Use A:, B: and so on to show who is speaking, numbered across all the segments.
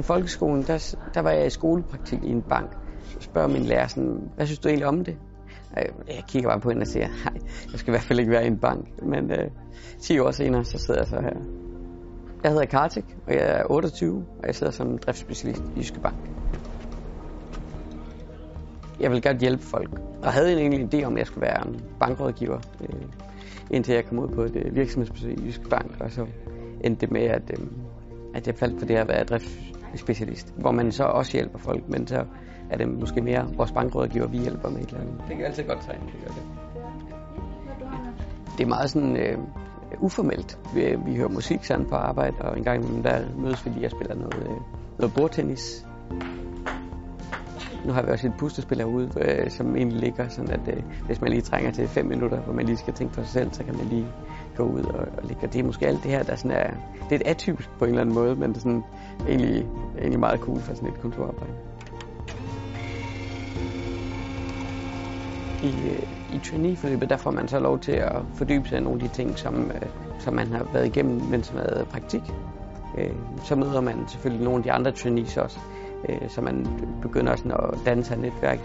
A: I folkeskolen, der, der var jeg i skolepraktik i en bank. Så spørger min lærer sådan, hvad synes du egentlig om det? Jeg kigger bare på hende og siger, nej, jeg skal i hvert fald ikke være i en bank. Men øh, 10 år senere, så sidder jeg så her. Jeg hedder Kartik, og jeg er 28, og jeg sidder som driftsspecialist i Jyske Bank. Jeg vil gerne hjælpe folk, og havde egentlig en idé om, at jeg skulle være bankrådgiver, øh, indtil jeg kom ud på et øh, virksomhedsbesøg i Jyske Bank, og så endte det med, at, øh, at jeg faldt for det at være drifts driftsspecialist, hvor man så også hjælper folk, men så er det måske mere vores bankrådgiver, vi hjælper med et eller andet. Det kan altid godt træne, det gør det. Det er meget sådan øh, uformelt. Vi, vi hører musik sådan på arbejde, og en gang imellem der mødes vi lige og spiller noget, øh, noget bordtennis. Nu har vi også et pustespil herude, øh, som egentlig ligger sådan, at øh, hvis man lige trænger til fem minutter, hvor man lige skal tænke for sig selv, så kan man lige gå ud og, og ligge. Og det er måske alt det her, der sådan er, det er et atypisk på en eller anden måde, men det er sådan egentlig, egentlig meget cool for sådan et kontorarbejde. I, øh, i traineeforløbet, der får man så lov til at fordybe sig i nogle af de ting, som, øh, som man har været igennem, mens man har praktik. Øh, så møder man selvfølgelig nogle af de andre trainees også, så man begynder sådan at danne sig et netværk.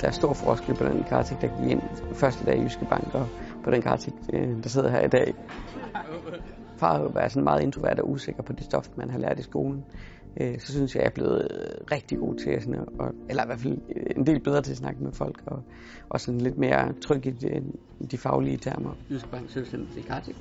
A: Der er stor forskel på den karakter, der gik ind første dag i Jyske Bank, og på den Kartik, øh, der sidder her i dag. Far været sådan meget introvert og usikker på det stof, man har lært i skolen. Øh, så synes jeg, jeg er blevet rigtig god til sådan at, eller i hvert fald en del bedre til at snakke med folk, og, og sådan lidt mere tryg i de, de faglige termer. Jyske Bank Selvstændig Kartik.